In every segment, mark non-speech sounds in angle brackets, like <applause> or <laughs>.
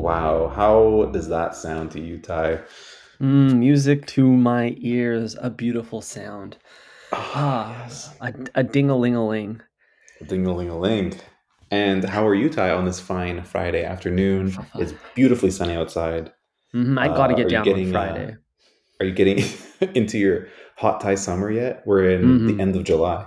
Wow, how does that sound to you, Ty? Mm, music to my ears, a beautiful sound. Ah, Ah, yes. a, a ding-a-ling-a-ling. Ding-a-ling-a-ling. And how are you, Ty, on this fine Friday afternoon? It's beautifully sunny outside. Mhm, I gotta Uh, get you down on getting uh, Friday. are you getting <laughs> into your hot Thai summer yet? We're in the hmm end of July.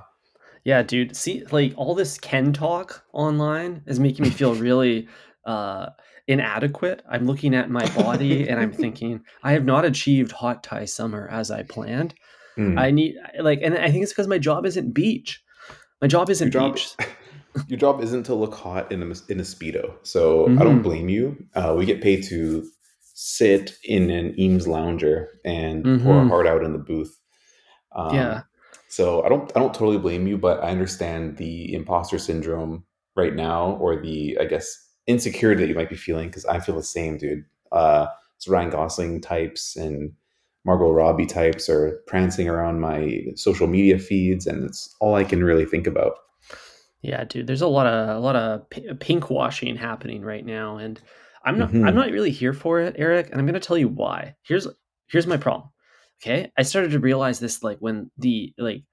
Yeah, dude. See, like all this Ken talk online is making me feel really uh inadequate. I'm looking at my body <laughs> and I'm thinking, I have not achieved hot Thai summer as I planned. I Hmm. need like, and I think it's because my job isn't beach. My job Your isn't job beach. <laughs> your job isn't to look hot in a in a speedo, so I don't hmm blame you. Uh, we get paid to sit in an Eames lounger and pour our hmm heart out in the booth. Yeah. Um, so I don't I don't totally blame you, but I understand the imposter syndrome right now, or the I guess insecurity that you might be feeling because I feel the same, dude. Uh, it's Ryan Gosling types and Margot Robbie types are prancing around my social media feeds, and it's all I can really think about. Yeah, dude, there's a lot of a lot of p- pink washing happening right now, and I'm not I'm hmm not really here for it, Eric, and I'm gonna tell you why. Here's here's my problem. Okay, I started to realize this like when the like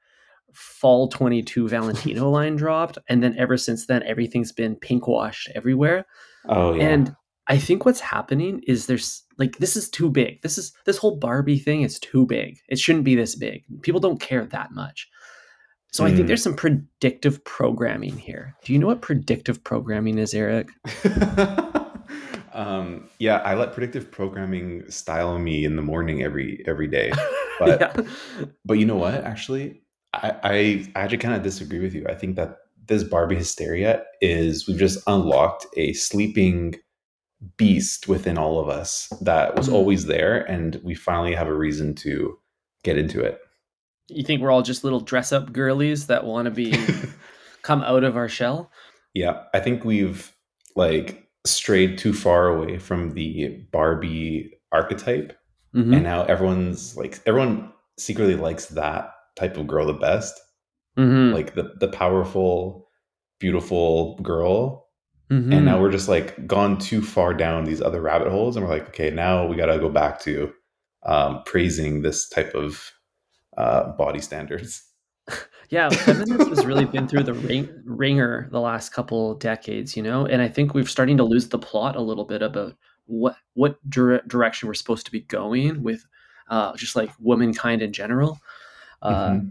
fall 22 Valentino <laughs> line dropped, and then ever since then everything's been pink washed everywhere. Oh yeah. And I think what's happening is there's like this is too big. This is this whole Barbie thing is too big. It shouldn't be this big. People don't care that much. So I think Hmm. there's some predictive programming here. Do you know what predictive programming is, Eric? <laughs> um, yeah, I let predictive programming style me in the morning every every day. <laughs> yeah. But but you know what? Actually, I I, actually kind of disagree with you. I think that this Barbie hysteria is we've just unlocked a sleeping beast within all of us that was Mm. always there, and we finally have a reason to get into it. You think we're all just little dress up girlies that want to be <laughs> come out of our shell? Yeah, I think we've like strayed too far away from the Barbie archetype, and Mm-hmm. now everyone's like everyone secretly likes that type of girl the best, Mm-hmm. like the the powerful, beautiful girl. And Mm-hmm. now we're just like gone too far down these other rabbit holes, and we're like, okay, now we got to go back to um, praising this type of uh, body standards. <laughs> Yeah, feminism has really been through the ring, ringer the last couple decades, you know, and I think we're starting to lose the plot a little bit about what what dire- direction we're supposed to be going with, uh, just like womankind in general. Uh, hmm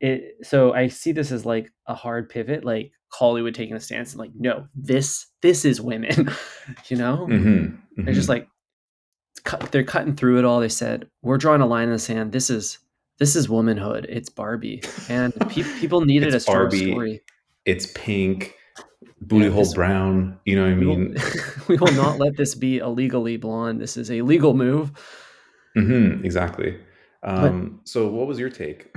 it so I see this as like a hard pivot, like Hollywood taking a stance and like, no, this this is women, <laughs> you know. hmm They're just hmm like cut, they're cutting through it all. They said we're drawing a line in the sand. This is this is womanhood. It's Barbie, and pe- people needed a strong Barbie. story. It's pink, booty Yeah, hole brown. You know what I mean? <laughs> we will not let this be a legally blonde. This is a legal move. Mm-hmm, exactly. But Um, so, what was your take?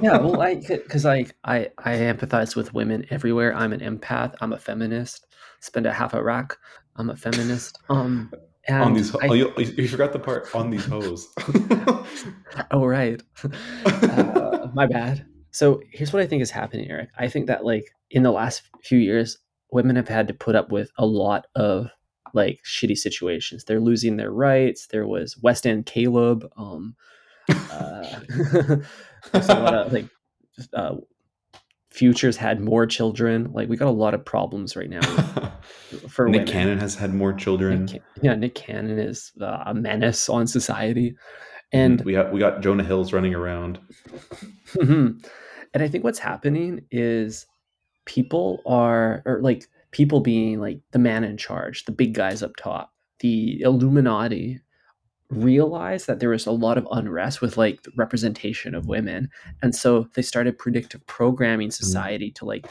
yeah, <laughs> well, I because I I I empathize with women everywhere. I'm an empath. I'm a feminist. Spend a half a rack. I'm a feminist. Um, on these, ho- oh, you, you forgot the part on these hoes. <laughs> oh right, <laughs> uh, my bad. So here's what I think is happening, Eric. I think that like in the last few years, women have had to put up with a lot of like shitty situations. They're losing their rights. There was West End Caleb. Um, uh, a lot of like just, uh, futures had more children. Like we got a lot of problems right now with <laughs> for Nick women. Cannon has had more children. Ca- yeah, Nick Cannon is uh, a menace on society, Mhm. and We got we got Jonah Hills running around. and I think what's happening is people are or like people being like the man in charge, the big guys up top, the Illuminati realized that there was a lot of unrest with like the representation of women. And so they started predictive programming mm-hmm. society to like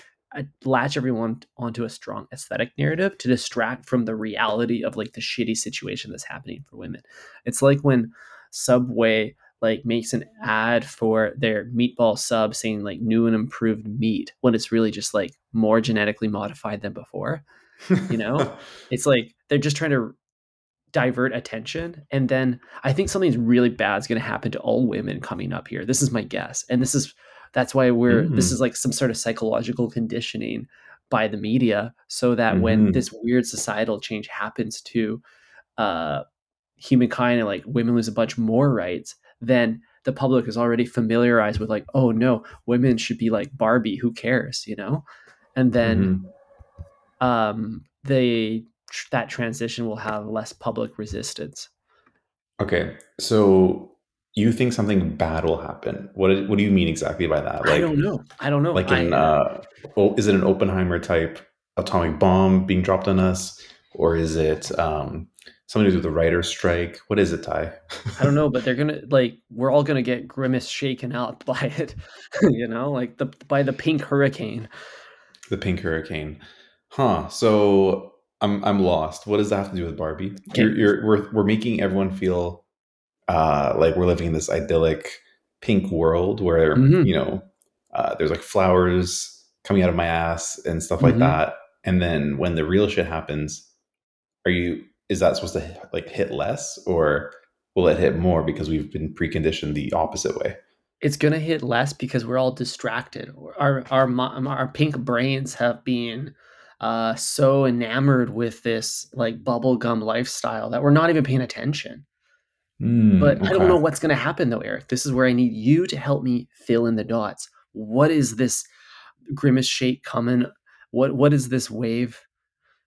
latch everyone onto a strong aesthetic narrative to distract from the reality of like the shitty situation that's happening for women. It's like when subway like makes an ad for their meatball sub saying like new and improved meat when it's really just like more genetically modified than before you know? <laughs> It's like they're just trying to divert attention and then i think something's really bad is going to happen to all women coming up here this is my guess and this is that's why we're this Mhm. is like some sort of psychological conditioning by the media so that when Mhm. this weird societal change happens to uh, humankind and like women lose a bunch more rights, then the public is already familiarized with like, oh no, women should be like Barbie. Who cares, you know? And then Mhm. um, they tr- that transition will have less public resistance. Okay, so you think something bad will happen? What do- What do you mean exactly by that? I don't know. I don't know. like I, in uh, oh, is it an Oppenheimer type atomic bomb being dropped on us, or is it um, something to do with the writer's strike? What is it, Ty? I don't know, but they're gonna like we're all gonna get grimace shaken out <laughs> by it, <laughs> you know, like the by the pink hurricane. the pink hurricane, huh? So I'm I'm lost. What does that have to do with Barbie? Okay. You're, you're we're we're making everyone feel uh, like we're living in this idyllic pink world where Mhm. you know uh, there's like flowers coming out of my ass and stuff like Mhm. that. And then when the real shit happens, are you is that supposed to like hit less or will it hit more because we've been preconditioned the opposite way? It's gonna hit less because we're all distracted. Our our our pink brains have been uh, so enamored with this like bubblegum lifestyle that we're not even paying attention. But I don't know what's going to happen though, Eric. This is where I need you to help me fill in the dots. What is this grimace shake coming? What what is this wave?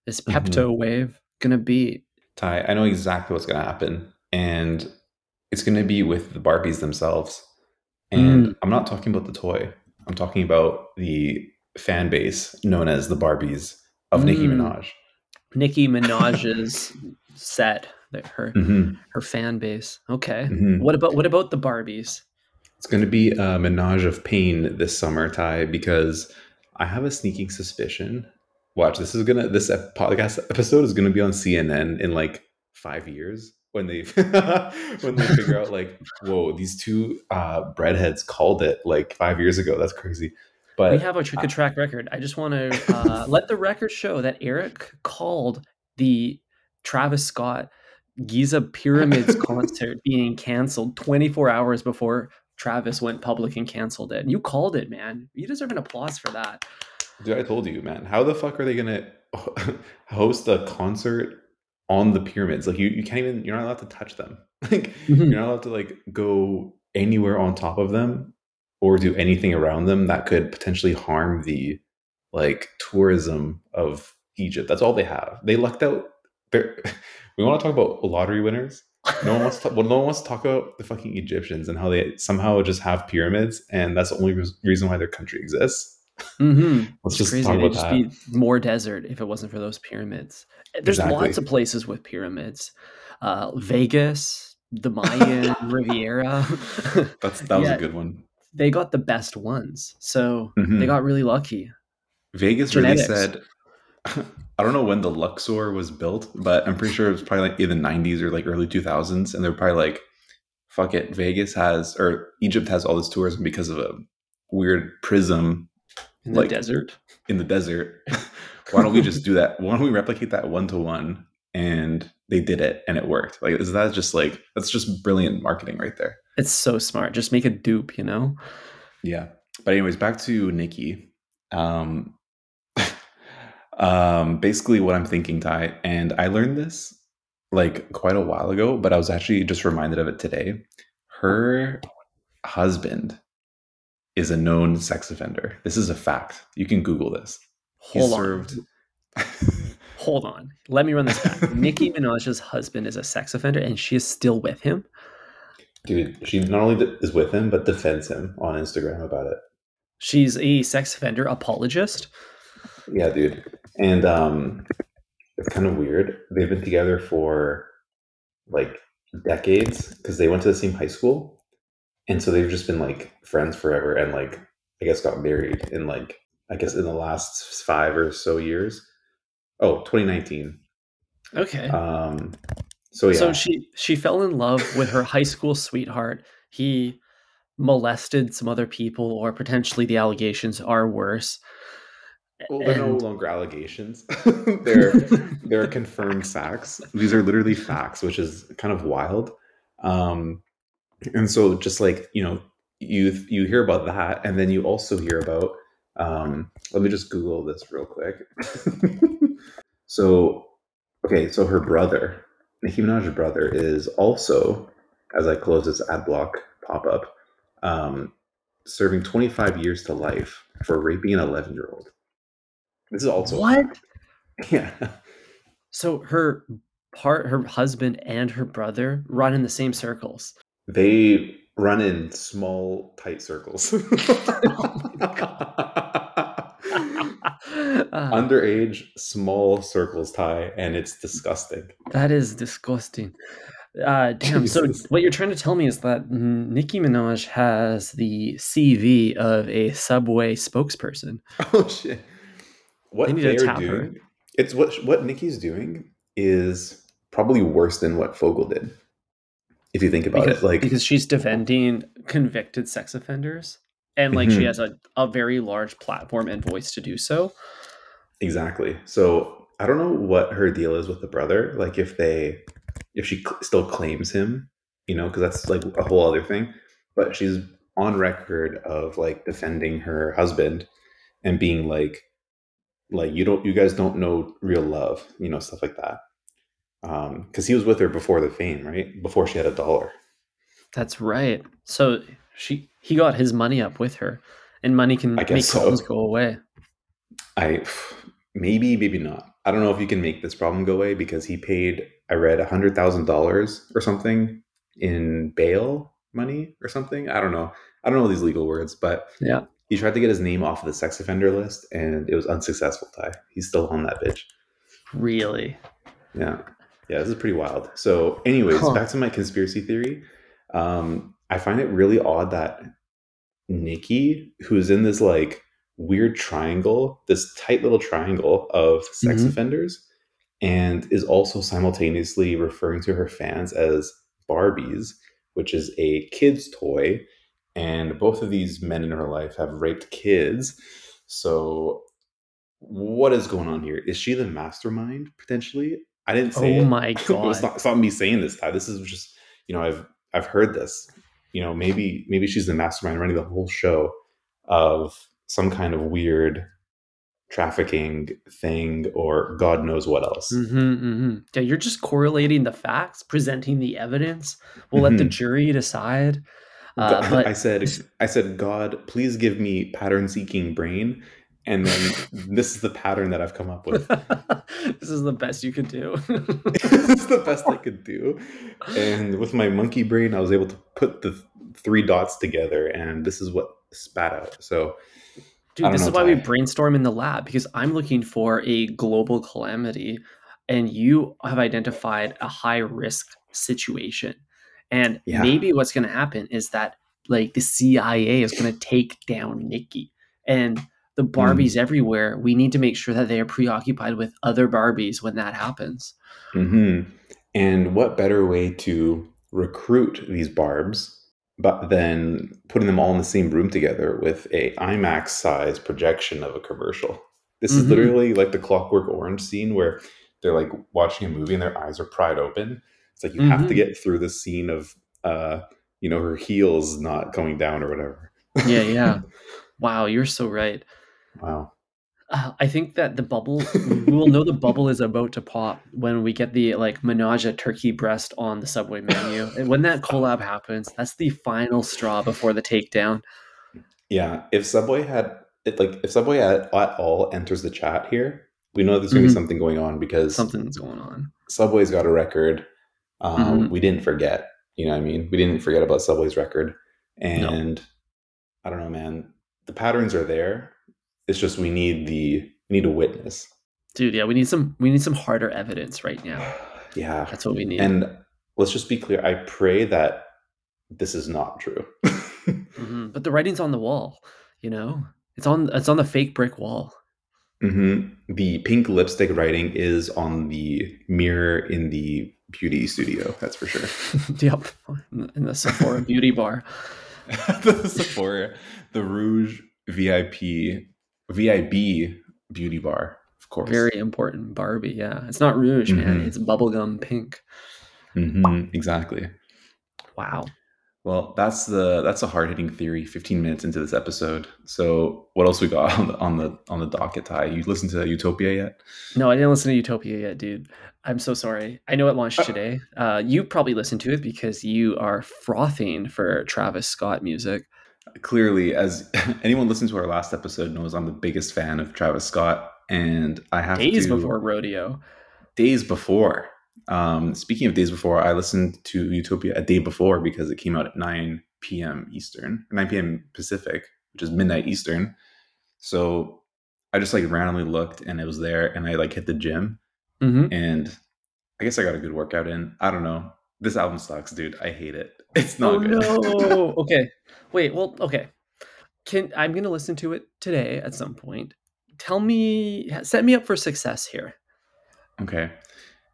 This Mhm. Pepto wave going to be? Ty, I know exactly what's going to happen, and it's going to be with the Barbies themselves. And Mm. I'm not talking about the toy. I'm talking about the fan base known as the Barbies of Nicki Mm. Minaj. Nicki Minaj's <laughs> set, her Mhm, her fan base. Okay. mhm. What about what about the Barbies? It's going to be a menage of pain this summer, Ty, because I have a sneaking suspicion. Watch, this is gonna this podcast episode is gonna be on CNN in like five years when they <laughs> when they figure out like, whoa, these two uh, breadheads called it like five years ago. That's crazy. But we have a good track record. I just want to uh, let the record show that Eric called the Travis Scott Giza Pyramids <laughs> concert being canceled 24 hours before Travis went public and canceled it. And you called it, man. You deserve an applause for that. Dude, I told you, man. How the fuck are they gonna <laughs> host a concert on the pyramids? Like you, you can't even. You're not allowed to touch them. <laughs> Like Mhm. you're not allowed to like go anywhere on top of them or do anything around them that could potentially harm the like tourism of Egypt. That's all they have. They lucked out. They're, <laughs> we want to talk about lottery winners. No one wants to. Well, no one wants to talk about the fucking Egyptians and how they somehow just have pyramids, and that's the only res- reason why their country exists. Mhm. <laughs> Let's It's just crazy. talk about just that. be more desert if it wasn't for those pyramids. There's Exactly. lots of places with pyramids. Uh, Vegas, the Mayan <laughs> Riviera. That's that was Yeah. a good one. They got the best ones. So Mhm. they got really lucky. Vegas Genetics. really said. <laughs> I don't know when the Luxor was built, but I'm pretty sure it was probably like in the 90s or like early 2000s, and they're probably like, "Fuck it, Vegas has or Egypt has all this tourism because of a weird prism In the Like- desert. in the desert. <laughs> Why don't we just do that? Why don't we replicate that one to one?" And they did it, and it worked. Like, is that just like that's just brilliant marketing right there? It's so smart. Just make a dupe, you know? Yeah. But anyways, back to Nicki. Um, <laughs> um, basically what I'm thinking, Ty, and I learned this like quite a while ago, but I was actually just reminded of it today. Her husband is a known sex offender. This is a fact. You can Google this. He Hold on. served. <laughs> Hold on. Let me run this back. <laughs> Nicki Minaj's husband is a sex offender and she is still with him. Dude, she not only is with him, but defends him on Instagram about it. She's a sex offender apologist. Yeah, dude. And um it's kind of weird. They've been together for like decades because they went to the same high school. And so they've just been like friends forever and like I guess got married in like I guess in the last 5 or so years. Oh, 2019. Okay. Um so yeah. So she she fell in love with her high school sweetheart. He molested some other people, or potentially the allegations are worse. well, they're no longer allegations. <laughs> they're <laughs> they're confirmed facts. These are literally facts, which is kind of wild. Um, and so, just like you know, you you hear about that, and then you also hear about Um, let me just Google this real quick. <laughs> so, okay, so her brother, Nicki Minaj's brother, is also, as I close this ad block pop up, um, serving 25 years to life for raping an 11 year old. This is also What? <laughs> Yeah. So her part, her husband and her brother run in the same circles. They run in small, tight circles. <laughs> Ah, Underage, small circles tie, and it's disgusting. that is disgusting. Uh, <laughs> damn. So what you're trying to tell me is that Nicki Minaj has the CV of a Subway spokesperson. <laughs> Oh shit! What They need they to are tap her. doing? It's what what Nicki's doing is probably worse than what Fogle did. If you think about because, it, like because she's defending convicted sex offenders and like she Mhm. has a, a very large platform and voice to do so Exactly. So I don't know what her deal is with the brother. Like if they, if she cl- still claims him, you know, because that's like a whole other thing. But she's on record of like defending her husband and being like, like you don't, you guys don't know real love, you know, stuff like that. Um, because he was with her before the fame, right? Before she had a dollar. that's right so she he got his money up with her and money can make so. problems go away I maybe maybe not. I don't know if you can make this problem go away because he paid I read a hundred thousand dollars or something in bail money or something. I don't know. I don't know these legal words, but yeah he tried to get his name off of the sex offender list and it was unsuccessful. Ty, he's still on that bitch. really Yeah, yeah, this is pretty wild. So, anyways, Huh. back to my conspiracy theory. Um, I find it really odd that Nicki, who's in this like weird triangle, this tight little triangle of sex Mhm. offenders, and is also simultaneously referring to her fans as Barbies, which is a kid's toy. And both of these men in her life have raped kids. So, what is going on here? Is she the mastermind potentially? I didn't say Oh it. my <laughs> it's, God. not, it's not me saying this. Ty. This is just you know I've I've heard this. You know maybe maybe she's the mastermind running the whole show of some kind of weird trafficking thing or God knows what else. hmm hmm yeah you're just correlating the facts presenting the evidence we'll let the Mhm. jury decide uh, God- but <laughs> I said I said God, please give me pattern seeking brain, and then this is the pattern that I've come up with. <laughs> this is the best you could do <laughs> this is the best I could do. And with my monkey brain, I was able to put the th- three dots together, and this is what spat out. So, Dude, this is why we brainstorm in the lab because I'm looking for a global calamity and you have identified a high risk situation. And Yeah. maybe what's going to happen is that like the CIA is going to take down Nicki and the. Barbies everywhere. We need to make sure that they are preoccupied with other Barbies when that happens. hmm and what better way to recruit these barbs, but then putting them all in the same room together with a IMAX size projection of a commercial? This is Mhm. literally like the Clockwork Orange scene where they're like watching a movie and their eyes are pried open. It's like you have to Mhm. get through the scene of, uh, you know, her heels not going down or whatever. Yeah, yeah. <laughs> Wow, you're so right. wow. Uh, I think that the bubble, we will know the bubble is about to pop when we get the like menage a turkey breast on the Subway menu. And <laughs> when that collab happens, that's the final straw before the takedown. Yeah, if Subway had it, like if Subway at, at all enters the chat here, we know there's gonna be Mhm. something going on because Something's going on. Subway's got a record. Um, Mhm. We didn't forget. You know what I mean? We didn't forget about Subway's record. And I don't know, man. The patterns are there. It's just we need the we need a witness. Dude, yeah, we need some we need some harder evidence right now. <sighs> Yeah. That's what we need. And let's just be clear. I pray that this is not true. <laughs> Mhm. But the writing's on the wall, you know? It's on it's on the fake brick wall. hmm The pink lipstick writing is on the mirror in the beauty studio. That's for sure. <laughs> yep. In the Sephora beauty bar. <laughs> the Sephora, the Rouge VIP, VIB beauty bar, of course. Very important Barbie, yeah. It's not rouge, man. Mhm. It's bubblegum pink. Mhm, exactly. Wow. Well, that's the that's a hard hitting theory. Fifteen minutes into this episode. So, what else we got <laughs> on the on the on the docket? Ty, you listened to Utopia yet? No, I didn't listen to Utopia yet, dude. I'm so sorry. I know it launched today. Uh, you probably listened to it because you are frothing for Travis Scott music. Clearly, as <laughs> anyone listened to our last episode knows, I'm the biggest fan of Travis Scott, and I have Days to, before rodeo. days before. Um, speaking of days before, I listened to Utopia a day before because it came out at 9 p.m. Eastern, 9 p.m. Pacific, which is midnight Eastern. So I just like randomly looked and it was there, and I like hit the gym, Mm-hmm. and I guess I got a good workout in. I don't know. This album sucks, dude. I hate it. <laughs> It's not Oh good. no. <laughs> okay. Wait. Well. Okay. Can I'm gonna listen to it today at some point. Tell me, set me up for success here. Okay.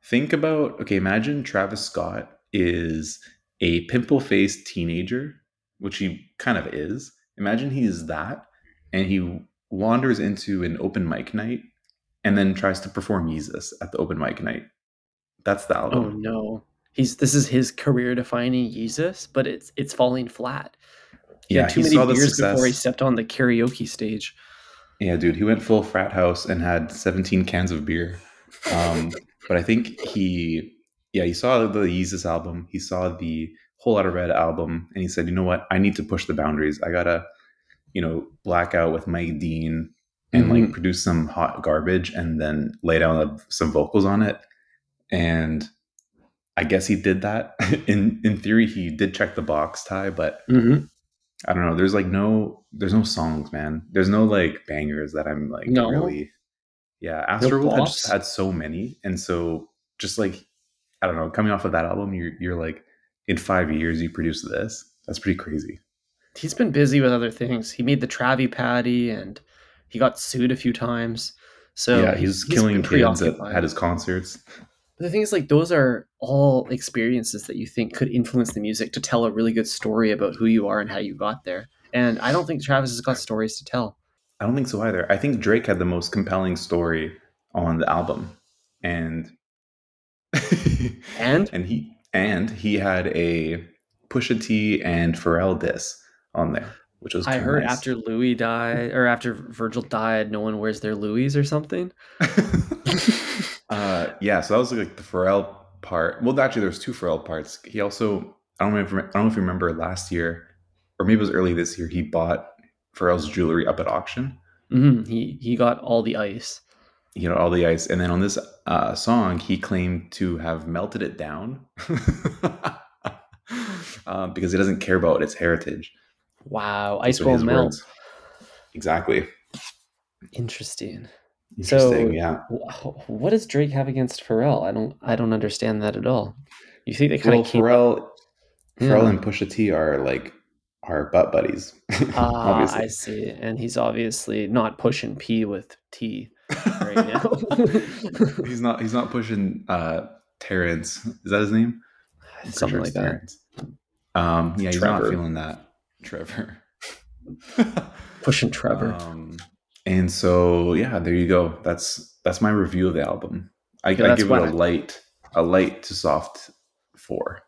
Think about okay, imagine Travis Scott is a pimple faced teenager, which he kind of is. Imagine he's that, and he wanders into an open mic night and then tries to perform Jesus at the open mic night. That's the oh, album. Oh no. He's this is his career defining Jesus, but it's it's falling flat. He yeah, too he many saw the beers success. before he stepped on the karaoke stage. Yeah, dude, he went full frat house and had 17 cans of beer. Um, <laughs> but I think he, yeah, he saw the Yeezus album, he saw the Whole Lotta Red album, and he said, you know what, I need to push the boundaries. I gotta, you know, black out with Mike Dean and Mhm. like produce some hot garbage and then lay down some vocals on it. And I guess he did that. <laughs> in in theory, he did check the box tie, but Mhm. I don't know. There's like no, there's no songs, man. There's no like bangers that I'm like No? really. Yeah, Astroworld had just had so many, and so just like I don't know, coming off of that album, you're you're like in five years you produce this. That's pretty crazy. He's been busy with other things. He made the Travi Patty and he got sued a few times. So yeah, he's, he's killing kids at, at his concerts. The thing is, like, those are all experiences that you think could influence the music to tell a really good story about who you are and how you got there. And I don't think Travis has got stories to tell. I don't think so either. I think Drake had the most compelling story on the album, and <laughs> And and he and he had a Pusha T and Pharrell diss on there, which was I heard nice. after Louis died, or after Virgil died, no one wears their Louis or something. <laughs> uh, yeah, so that was like the Pharrell part. Well, actually, there's two Pharrell parts. He also I don't remember, I don't know if you remember last year, or maybe it was early this year. He bought Pharrell's jewelry up at auction. hmm He he got all the ice. You know all the ice, and then on this uh, song, he claimed to have melted it down <laughs> um, because he doesn't care about its heritage. Wow, ice won't melt. words. Exactly. Interesting. Interesting. So- yeah. What does Drake have against Pharrell? I don't I don't understand that at all. You think they kind Well, of came Pharrell, Pharrell Yeah. and Pusha T are like are butt buddies. <laughs> Ah. I see. And he's obviously not pushing P with T right <laughs> now. he's not. He's not pushing uh, Terrence. Is that his name? Something sure like that. Terrence. Um, yeah, he's Trevor. not feeling that. Trevor. <laughs> Pushing Trevor. Um, and so yeah, there you go. That's that's my review of the album. I, Yeah, I give it a light, a light to soft four.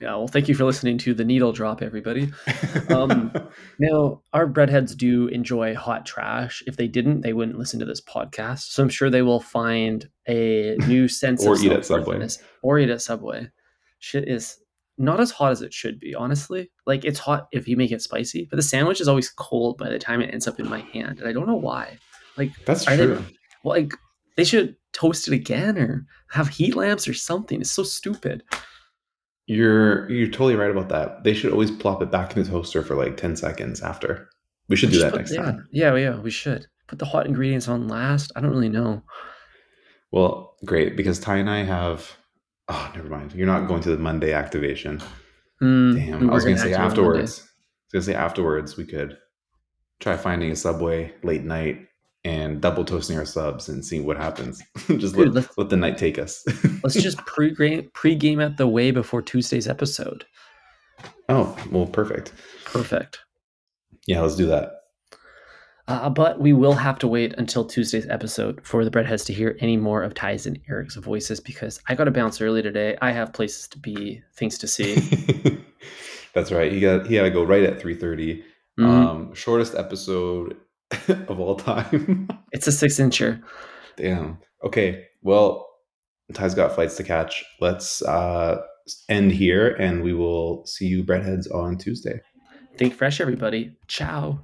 yeah, well, thank you for listening to the needle drop, everybody. <laughs> Um, Now, our breadheads do enjoy hot trash. If they didn't, they wouldn't listen to this podcast. So I'm sure they will find a new <laughs> sense Or of eat at self-worthiness. or eat at Subway. Shit is not as hot as it should be, honestly. Like it's hot if you make it spicy, but the sandwich is always cold by the time it ends up in my hand, and I don't know why. Like, that's are they- true. well, like they should toast it again or have heat lamps or something. It's so stupid. You're you're totally right about that. They should always plop it back in the toaster for like ten seconds after. We should do Just that put- next yeah, time. Yeah, yeah, we should put the hot ingredients on last. I don't really know. Well, great because Ty and I have. Oh, never mind. You're not going to the Monday activation. Hmm, Damn, I was gonna say active on Monday. afterwards. I was gonna say afterwards we could try finding a subway late night and double toasting our subs and seeing what happens. <laughs> Just Dude, let, let the night take us. <laughs> Let's just pre-game pre-game at the way before Tuesday's episode. oh, well, perfect. Perfect. Yeah, let's do that. Uh, but we will have to wait until Tuesday's episode for the breadheads to hear any more of Ty's and Eric's voices because I got to bounce early today. I have places to be, things to see. <laughs> That's right. He got he had to go right at three thirty. Mhm. Um, shortest episode <laughs> of all time. <laughs> It's a six incher. Damn. Okay. Well, Ty's got flights to catch. Let's uh, end here, and we will see you breadheads on Tuesday. Think fresh, everybody. Ciao.